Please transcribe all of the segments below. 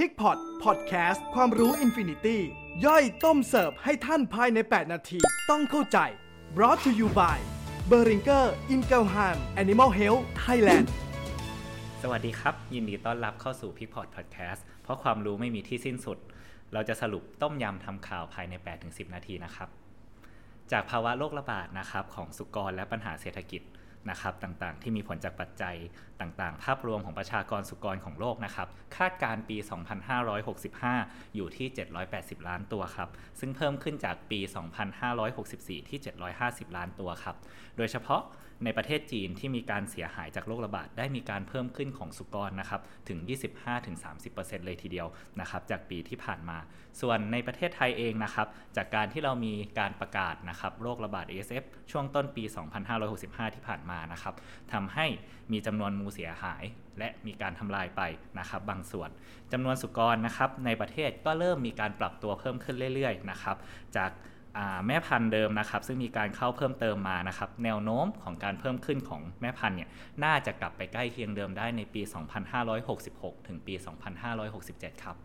PIGPOT Podcast ความรู้ infinity ย่อยต้มเสิร์ฟให้ท่านภายใน 8 นาที ต้องเข้าใจ brought to you by b e r i n g e r i n g e l h a m Animal Health Thailand สวัสดีครับ ยินดีต้อนรับเข้าสู่ PIGPOT Podcast เพราะความรู้ไม่มีที่สิ้นสุด เราจะสรุปต้มยำทำข่าวภายใน 8-10 นาทีนะครับ จากภาวะโรคระบาดนะครับของสุกรและปัญหาเศรษฐกิจนะครับต่างๆ ที่มีผลจากปัจจัยต่างๆ ภาพรวมของประชากรสุกรของโลกนะครับคาดการปี 2565 อยู่ที่ 780 ล้านตัวครับ ซึ่งเพิ่มขึ้นจากปี 2564 ที่ 750 ล้านตัวครับ โดยเฉพาะในประเทศจีนที่มีการเสียหายจากโรคระบาดได้มีการเพิ่มขึ้นของสุกรนะครับถึง 25-30%เลยทีเดียวนะครับจากปีที่ผ่านมา ส่วนในประเทศไทยเองนะครับจากการที่เรามีการประกาศนะครับโรคระบาด ASF ช่วงต้นปี 2565 ที่ผ่านมานะครับทำให้มีจำนวนมูเสียหาย และมีการทำลายไปนะครับบางส่วนจำนวนสุกรนะครับในประเทศก็เริ่มมีการปรับตัวเพิ่มขึ้นเรื่อยๆนะครับจากแม่พันธุ์เดิมนะครับ ซึ่งมีการเข้าเพิ่มเติมมานะครับ แนวโน้มของการเพิ่มขึ้นของแม่พันธุ์เนี่ยน่าจะกลับไปใกล้เคียงเดิมได้ในปี 2566 ถึงปี 2567 ครับ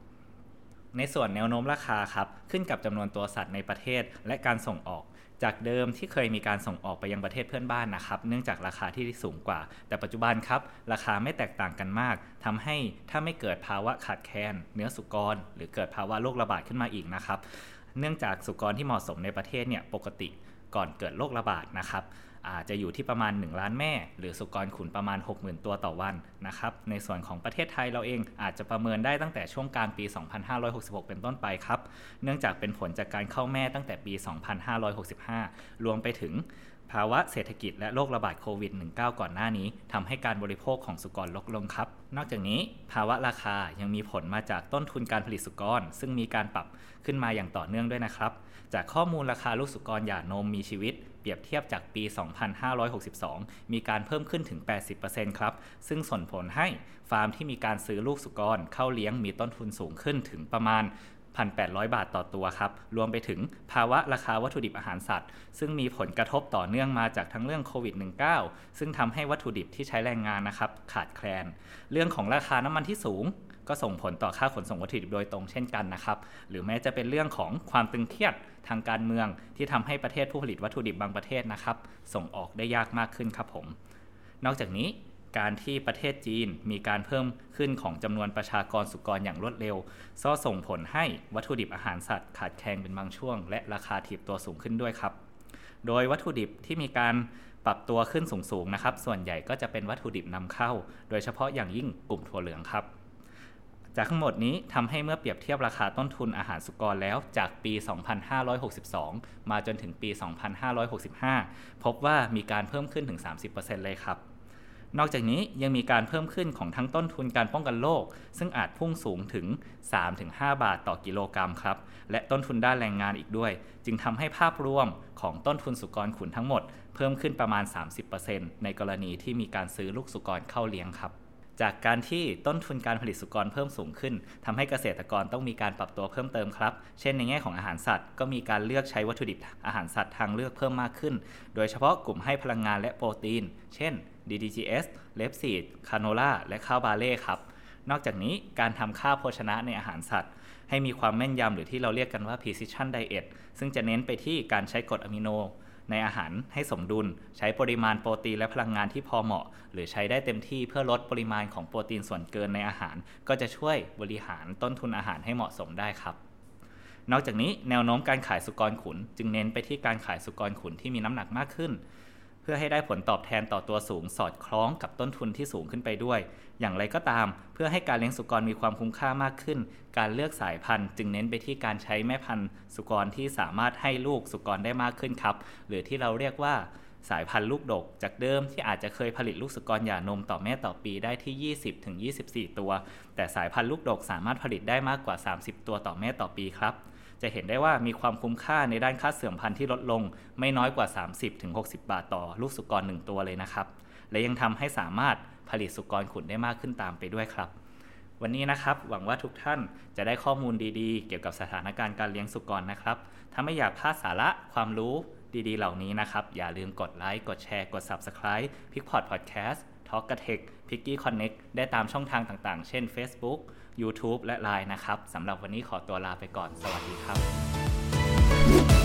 ในส่วนแนวโน้มราคาครับ ขึ้นกับจำนวนตัวสัตว์ในประเทศและการส่งออก จากเดิมที่เคยมีการส่งออกไปยังประเทศเพื่อนบ้านนะครับ เนื่องจากราคาที่สูงกว่า แต่ปัจจุบันครับราคาไม่แตกต่างกันมากทำให้ถ้าไม่เกิดภาวะขาดแคลนเนื้อสุกร หรือเกิดภาวะโรคระบาดขึ้นมาอีกนะครับ เนื่องจากสุกรที่เหมาะสมในประเทศเนี่ยปกติก่อนเกิดโรคระบาดนะครับ อาจจะอยู่ที่ประมาณ 1 ล้านแม่ หรือสุกรขุนประมาณ 60,000 ตัวต่อวันนะครับในส่วนของประเทศไทยเราเองอาจจะประเมินได้ตั้งแต่ช่วงกลางปี 2566 เป็นต้นไปครับ เนื่องจากเป็นผลจากการเข้าแม่ตั้งแต่ปี 2565 รวมไปถึงภาวะเศรษฐกิจและโรคระบาดโควิด -19 ก่อนหน้านี้ทำให้การบริโภคของสุกรลดลงครับ นอกจากนี้ภาวะราคายังมีผลมาจากต้นทุนการผลิตสุกร ซึ่งมีการปรับขึ้นมาอย่างต่อเนื่องด้วยนะครับ จากข้อมูลราคาลูกสุกรหย่านมมีชีวิต เปรียบเทียบจากปี 2562 มีการเพิ่มขึ้นถึง 80%ครับ ซึ่งส่งผลให้ฟาร์มที่มีการซื้อลูกสุกรเข้าเลี้ยงมีต้นทุนสูงขึ้นถึงประมาณ 1,800 บาทต่อตัวครับ รวมไปถึงภาวะราคาวัตถุดิบอาหารสัตว์ ซึ่งมีผลกระทบต่อเนื่องมาจากทั้งเรื่องโควิด -19 ซึ่งทำให้วัตถุดิบที่ใช้แรงงานนะครับขาดแคลน เรื่องของราคาน้ำมันที่สูง ก็ส่งผลต่อค่าขนส่งวัตถุดิบโดยตรงเช่นกันนะครับ หรือแม้จะเป็นเรื่องของความตึงเครียดทางการเมืองที่ทำให้ประเทศผู้ผลิตวัตถุดิบบางประเทศนะครับ ส่งออกได้ยากมากขึ้นครับผม นอกจากนี้ การที่ประเทศจีนมีการเพิ่มขึ้นของจำนวนประชากรสุกรอย่างรวดเร็วก็ส่งผลให้วัตถุดิบอาหารสัตว์ขาดแคลนเป็นบางช่วง และราคาถีบตัวสูงขึ้นด้วยครับ โดยวัตถุดิบที่มีการปรับตัวขึ้นสูงๆนะครับ ส่วนใหญ่ก็จะเป็นวัตถุดิบนำเข้า โดยเฉพาะอย่างยิ่งกลุ่มถั่วเหลืองครับ จากทั้งหมดนี้ทำให้เมื่อเปรียบเทียบราคาต้นทุนอาหารสุกรแล้วจากปี 2562 มาจนถึงปี 2565 พบว่ามีการเพิ่มขึ้นถึง 30%เลยครับ นอกจากนี้ยังมีการเพิ่มขึ้นของทั้งต้นทุนการป้องกันโรคซึ่งอาจพุ่งสูงถึง 3-5 บาทต่อกิโลกรัมครับ และต้นทุนด้านแรงงานอีกด้วย จึงทำให้ภาพรวมของต้นทุนสุกรขุนทั้งหมด เพิ่มขึ้นประมาณ 30%ในกรณีที่มีการซื้อลูกสุกรเข้าเลี้ยงครับจากการที่ต้นทุนการผลิตสุกรเพิ่มสูงขึ้นทำให้เกษตรกรต้องมีการปรับตัวเพิ่มเติมครับ เช่นในแง่ของอาหารสัตว์ ก็มีการเลือกใช้วัตถุดิบอาหารสัตว์ทางเลือกเพิ่มมากขึ้น โดยเฉพาะกลุ่มให้พลังงานและโปรตีน เช่น DDGS เลปซีดคาโนล่าและข้าวบาเล่ครับ นอกจากนี้การทำค่าโภชนะในอาหารสัตว์ ให้มีความแม่นยำหรือที่เราเรียกกันว่า precision diet ซึ่งจะเน้นไปที่การใช้กรดอะมิโน ในอาหารให้สมดุล ใช้ปริมาณโปรตีนและพลังงานที่พอเหมาะ หรือใช้ได้เต็มที่เพื่อลดปริมาณของโปรตีนส่วนเกินในอาหาร ก็จะช่วยบริหารต้นทุนอาหารให้เหมาะสมได้ครับนอกจากนี้แนวโน้มการขายสุกรขุน จึงเน้นไปที่การขายสุกรขุนที่มีน้ำหนักมากขึ้น เพื่อให้ได้ผลตอบแทนต่อตัวสูงสอดคล้องกับต้นทุนที่สูงขึ้นไปด้วย อย่างไรก็ตาม เพื่อให้การเลี้ยงสุกรมีความคุ้มค่ามากขึ้น การเลือกสายพันธุ์ จึงเน้นไปที่การใช้แม่พันธุ์ สุกรที่สามารถให้ลูกสุกรได้มากขึ้นครับ หรือที่เราเรียกว่าสายพันธุ์ลูกดก จากเดิมที่อาจจะเคยผลิตลูกสุกรหย่านมต่อแม่ต่อปีได้ที่ 20-24 ตัว แต่สายพันธุ์ลูกดกสามารถผลิตได้มากกว่า 30 ตัวต่อแม่ต่อปีครับ จะเห็นได้ว่ามีความคุ้มค่าในด้านค่าเสื่อมพันธุ์ที่ลดลงไม่น้อยกว่า 30-60 บาทต่อลูกสุกร 1 ตัวเลยนะครับ และยังทำให้สามารถผลิตสุกรขุนได้มากขึ้นตามไปด้วยครับ วันนี้นะครับหวังว่าทุกท่านจะได้ข้อมูลดีๆ เกี่ยวกับสถานการณ์การเลี้ยงสุกรนะครับ ถ้าไม่อยากพลาดสาระความรู้ดีๆ เหล่านี้นะครับ อย่าลืมกดไลค์กดแชร์กด Subscribe PIGPOT Podcast Talk กะ Tech Piggy Connect ได้ตามช่องทางต่างๆ เช่น Facebook YouTube และ Line นะครับสำหรับวันนี้ขอตัวลาไปก่อน สวัสดีครับ